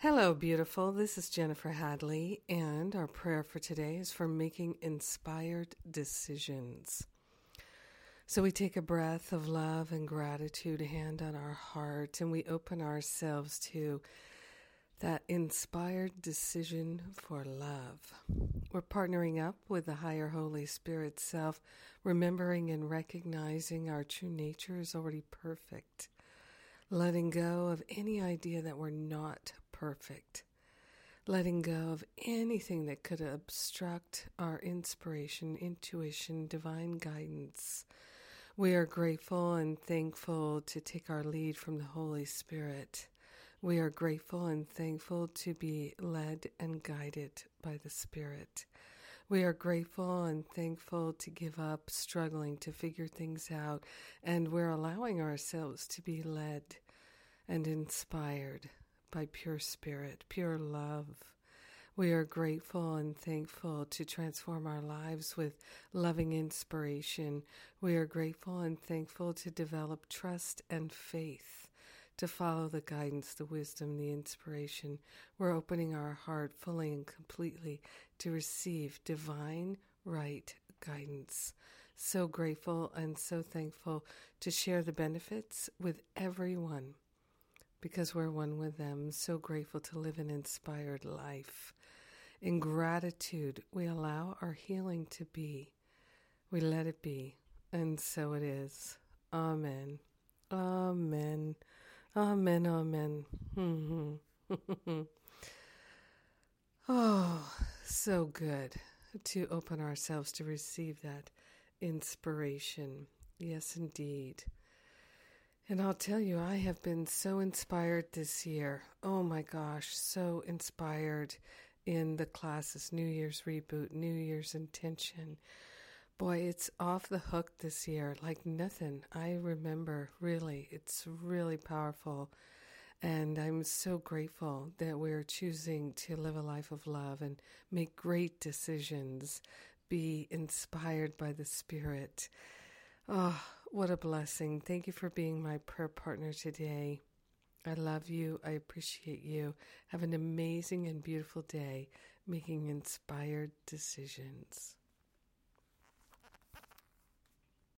Hello, beautiful. This is Jennifer Hadley, and our prayer for today is for making inspired decisions. So we take a breath of love and gratitude, hand on our heart, and we open ourselves to that inspired decision for love. We're partnering up with the higher Holy Spirit self, remembering and recognizing our true nature is already perfect letting go of any idea that we're not perfect, letting go of anything that could obstruct our inspiration, intuition, divine guidance. We are grateful and thankful to take our lead from the Holy Spirit. We are grateful and thankful to be led and guided by the Spirit. We are grateful and thankful to give up struggling to figure things out, and we're allowing ourselves to be led and inspired by pure spirit, pure love. We are grateful and thankful to transform our lives with loving inspiration. We are grateful and thankful to develop trust and faith, to follow the guidance, the wisdom, the inspiration. We're opening our heart fully and completely to receive divine right guidance. So grateful and so thankful to share the benefits with everyone because we're one with them. So grateful to live an inspired life. In gratitude, we allow our healing to be. We let it be. And so it is. Amen. Amen. Amen. Amen. Oh, so good to open ourselves to receive that inspiration. Yes, indeed. And I'll tell you, I have been so inspired this year. Oh my gosh, so inspired in the classes New Year's reboot, New Year's intention. Boy, it's off the hook this year like nothing I remember, really. It's really powerful. And I'm so grateful that we're choosing to live a life of love and make great decisions, be inspired by the Spirit. Oh, what a blessing. Thank you for being my prayer partner today. I love you. I appreciate you. Have an amazing and beautiful day making inspired decisions.